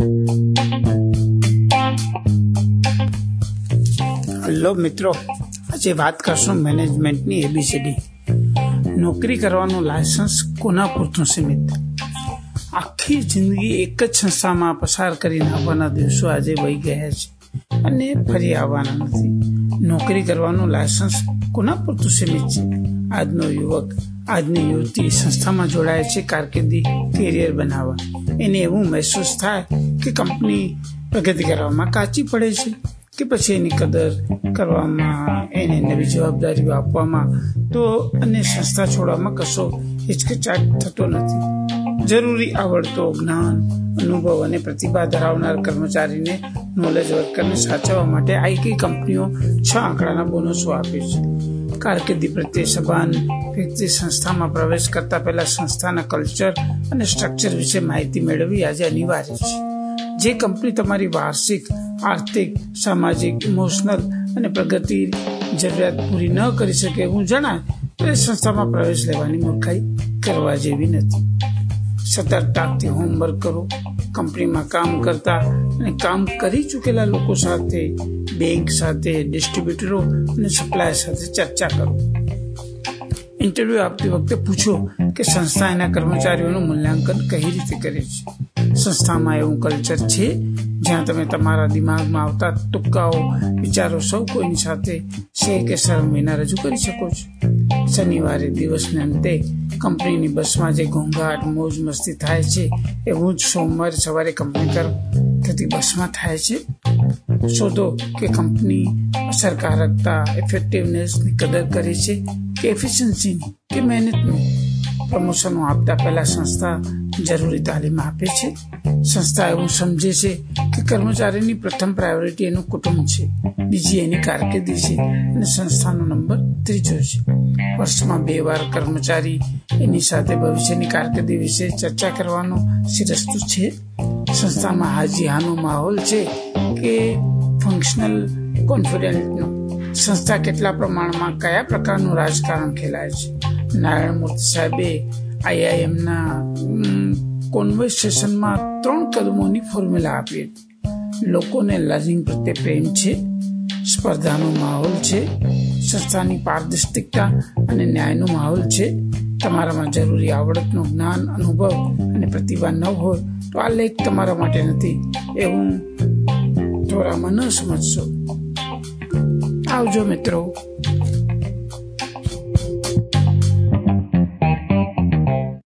Hello મિત્રો, આજે વાત કરશું મેનેજમેન્ટની એબીસીડી નોકરી કરવાનું લાયસન્સ કોના પૂરતું સીમિત? આખી જિંદગી એક જ સંસ્થામાં પસાર કરીને આવવાના દિવસો આજે વહી ગયા છે અને ફરી આવવાના નથી. નોકરી કરવાનું લાયસન્સ કોના પૂરતું સીમિત છે? આજનો યુવક આજની યુવતી સંસ્થામાં જોડાય છે કારકિર્દી કેરિયર બનાવવા. એને એવું મહેસૂસ થાય કે કંપની પ્રગતિ કરવામાં કાચી પડે છે કે પછી એની કદર કરવામાં એને નવી જવાબદારીઓ આપવામાં તો અને સંસ્થા છોડવામાં કશો હિચકચાટ થતો નથી. જરૂરી આવડતો જ્ઞાન, અનુભવ અને પ્રતિભા ધરાવનાર કર્મચારીને નોલેજ વર્કરને સાચવવા માટે આઈટી કંપનીઓ છ આંકડાના બોનસો આપે છે. કારકિર્દી પ્રત્યે સભાન વ્યક્તિ સંસ્થામાં પ્રવેશ કરતા પહેલા સંસ્થાના કલ્ચર અને સ્ટ્રક્ચર વિશે માહિતી મેળવવી આજે અનિવાર્ય છે. જે કંપની તમારી વાર્ષિક, આર્થિક, સામાજિક ઇમોશનલ અને પ્રગતિ જરૂરિયાત પૂરી ન કરી શકે હું જણાય, તો એ સંસ્થામાં પ્રવેશ લેવાની મૂર્ખાઈ કરવા જેવી નથી. સતર્કતાથી હોમવર્ક કરો કંપનીમાં કામ કરતા અને કામ કરી ચૂકેલા લોકો સાથે, બેંક સાથે, ડિસ્ટ્રીબ્યુટરો અને સપ્લાયર સાથે ચર્ચા કરો. ઇન્ટરવ્યુ આપતી વખતે પૂછો કે સંસ્થા એના કર્મચારીઓનું મૂલ્યાંકન કઈ રીતે કરે છે? સંસ્થામાં એવું કલ્ચર છે જ્યાં તમે તમારા દિમાગમાં આવતા તુક્કાઓ વિચારો સૌ કોઈની સાથે શેર કે શરમ વિના રજૂ કરી શકો છો. શનિવારે દિવસને અંતે કંપનીની બસમાં જે ઘોંઘાટ, મોજ, મસ્તી થાય છે એવું જ સોમવારે સવારે કંપની તરફ થતી બસમાં થાય છે? શોધો કે કંપની અસરકારકતા ઇફેક્ટિવનેસની કદર કરે છે કે એફિશિયન્સીની કે મહેનતની? પ્રમોશનો આપતા પહેલા સંસ્થા જરૂરી તાલીમ આપે છે. સંસ્થા એવું સમજે છે કે કર્મચારીની પ્રથમ પ્રાયોરિટી એનું કુટુંબ છે. બીજી એની કારકિર્દી છે અને સંસ્થાનો નંબર ત્રીજો છે. વર્ષમાં બે વાર કર્મચારી એની સાથે ભવિષ્યની કારકિર્દી વિશે ચર્ચા કરવાનો શિરસ્તુ છે. સંસ્થામાં હાજી હાનો માહોલ છે કે ફંક્શનલ કોન્ફિડન્ટનો સંસ્થા કેટલા પ્રમાણમાં કયા પ્રકારનું રાજકારણ ખેલાય છે? નારાયણ મૂર્તિ સાહેબે આઈઆઈએમના કોન્વર્સેશનમાં ત્રણ કદમોની ફોર્મ્યુલા આપી હતી લોકોને લર્નિંગ પ્રત્યે પ્રેમ છે, સ્પર્ધાનો માહોલ છે, સંસ્થાની પારદર્શિકતા અને ન્યાયનો માહોલ છે. તમારામાં જરૂરી આવડતનું જ્ઞાન, અનુભવ અને પ્રતિભા ન હોય તો આ લેખ તમારા માટે નથી. એવું થોડામાં ન સમજશો. આવજો મિત્રો.